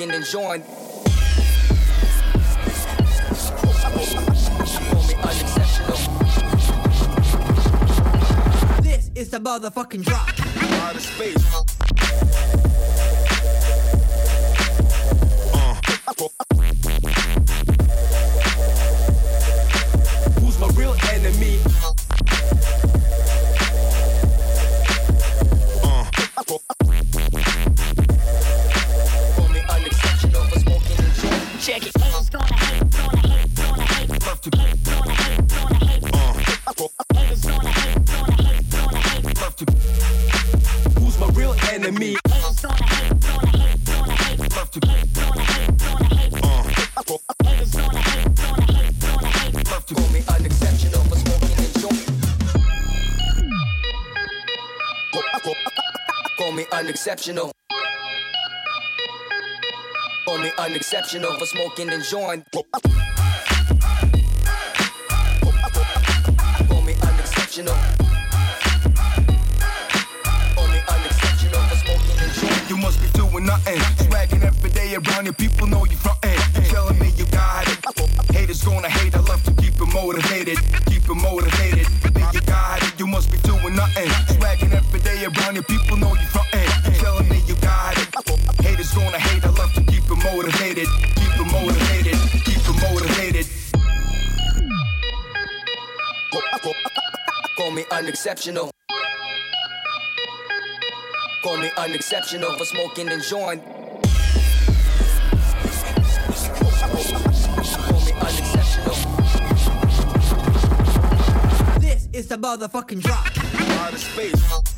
and join This is the motherfucking drop. unexceptional. Only unexceptional for smoking and joint. on a hate, I love to keep them motivated, keep them motivated, keep them motivated. Call me unexceptional. Call me unexceptional for smoking and joint. Call me unexceptional. This is the motherfucking drop. Out of space.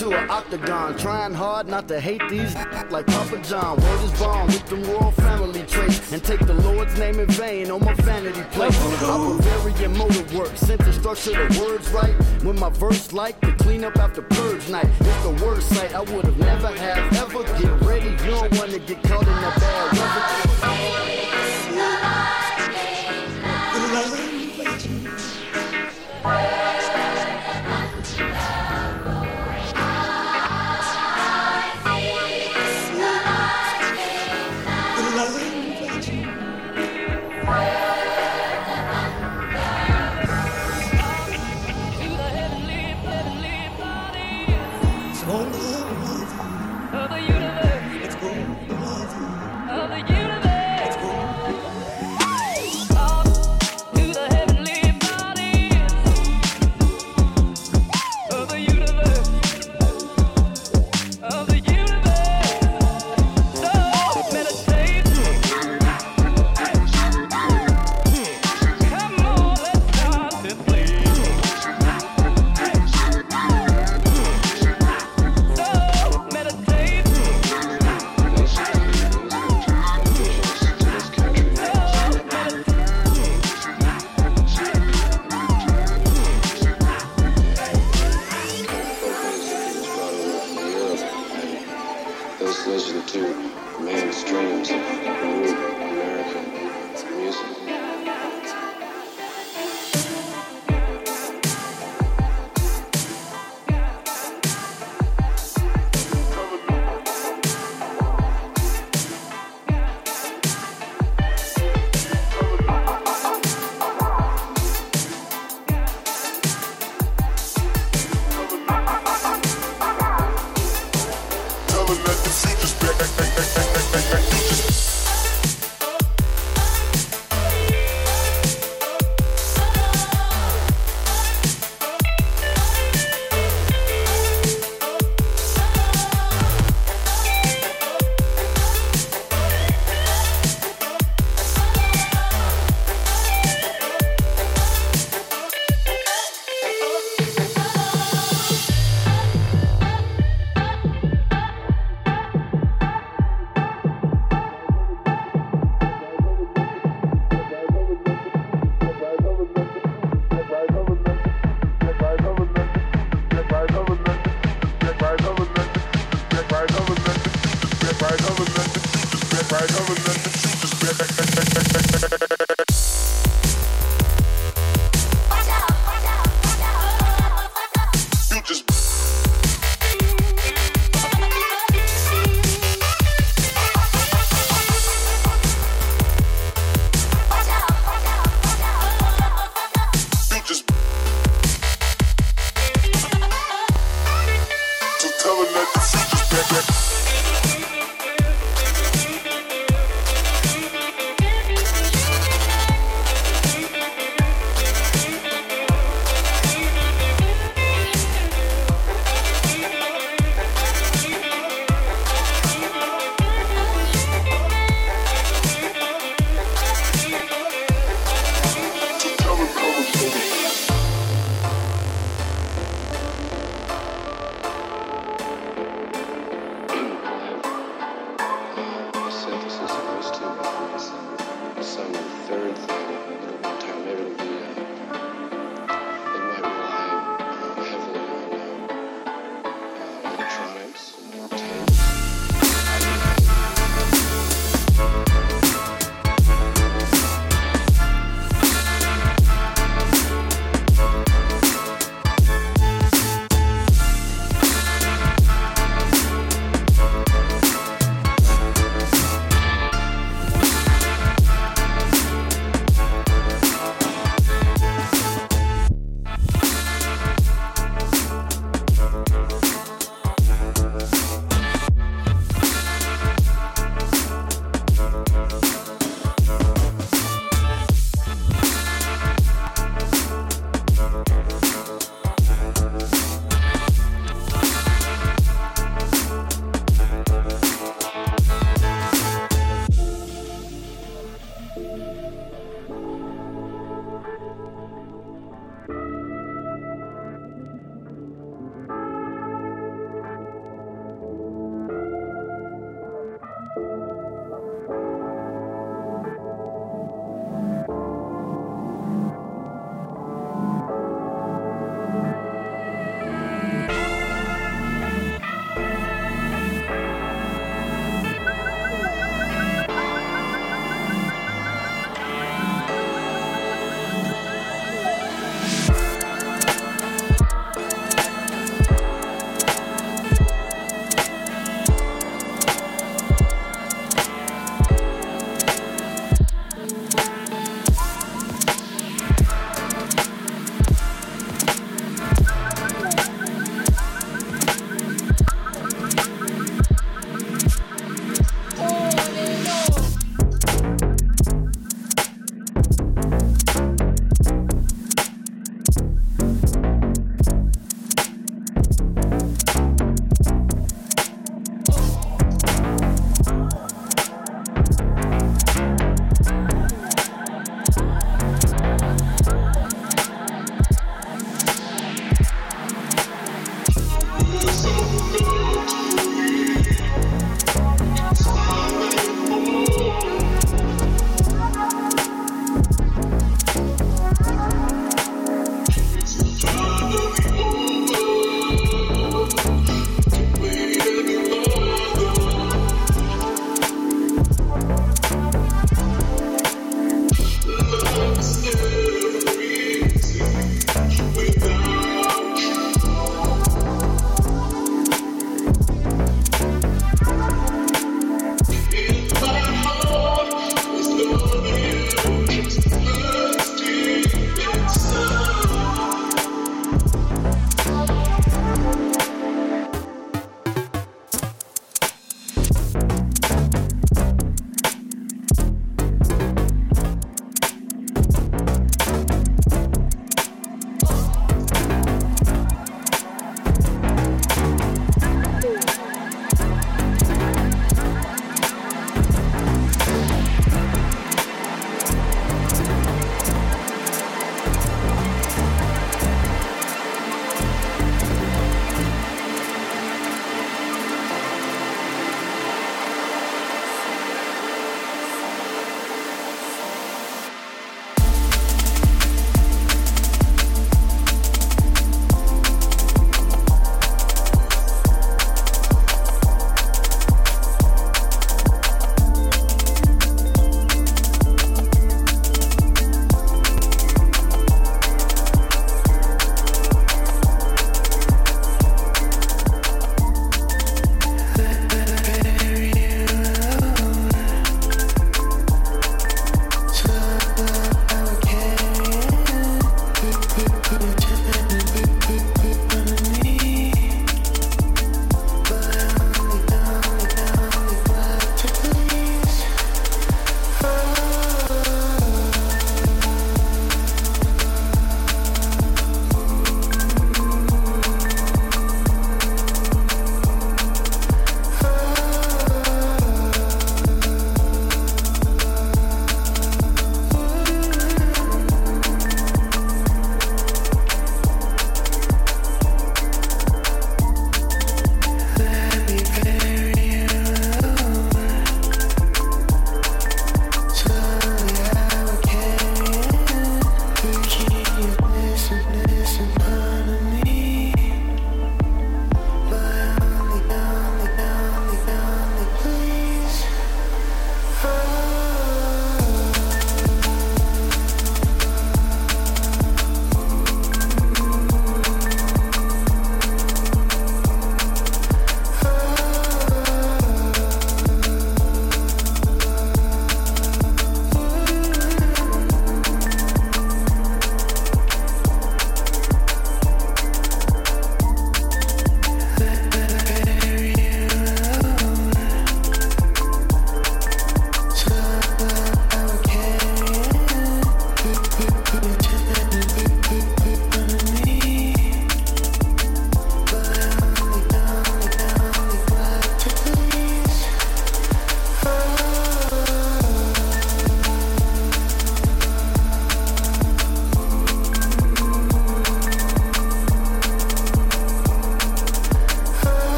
to an octagon. Trying hard not to hate these like Papa John. Word is bond with them royal family traits. And take the Lord's name in vain on my vanity plate. I'm a very emotive work. Sentence structure, the words right. When my verse like to clean up after purge night. It's the worst sight I would have never have ever. Get ready, you don't wanna get caught in a bad weather.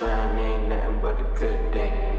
Ain't nothing but a good day.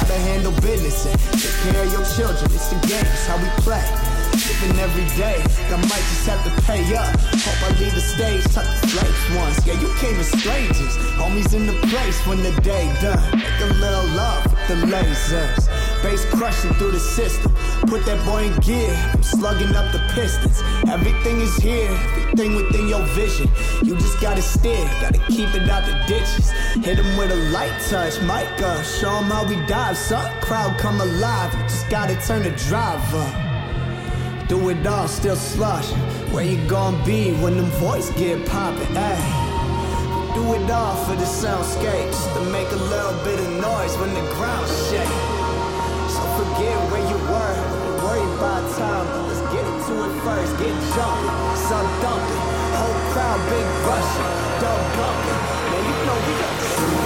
Gotta handle business and take care of your children. It's the games, how we play. Living every day, I might just have to pay up. Hope I leave the stage, tuck the flakes once. Yeah, you came as strangers, homies in the place when the day done. Make a little love with the lasers. Bass crushing through the system. Put that boy in gear. I'm slugging up the pistons. Everything is here, everything within your vision. You just gotta steer, gotta keep it out the ditches. Hit him with a light touch, mic up. Show him how we dive, son. Crowd come alive. You just gotta turn the drive up. Do it all, still slush. Where you gonna be when them voice get poppin'? Ayy. Do it all for the soundscape, just to make a little bit of noise when the ground shake. Forget where you were, worry about time. Let's get into it first, get jumping, sun dumping, whole crowd big rushing, dub bumping. Man, you know we got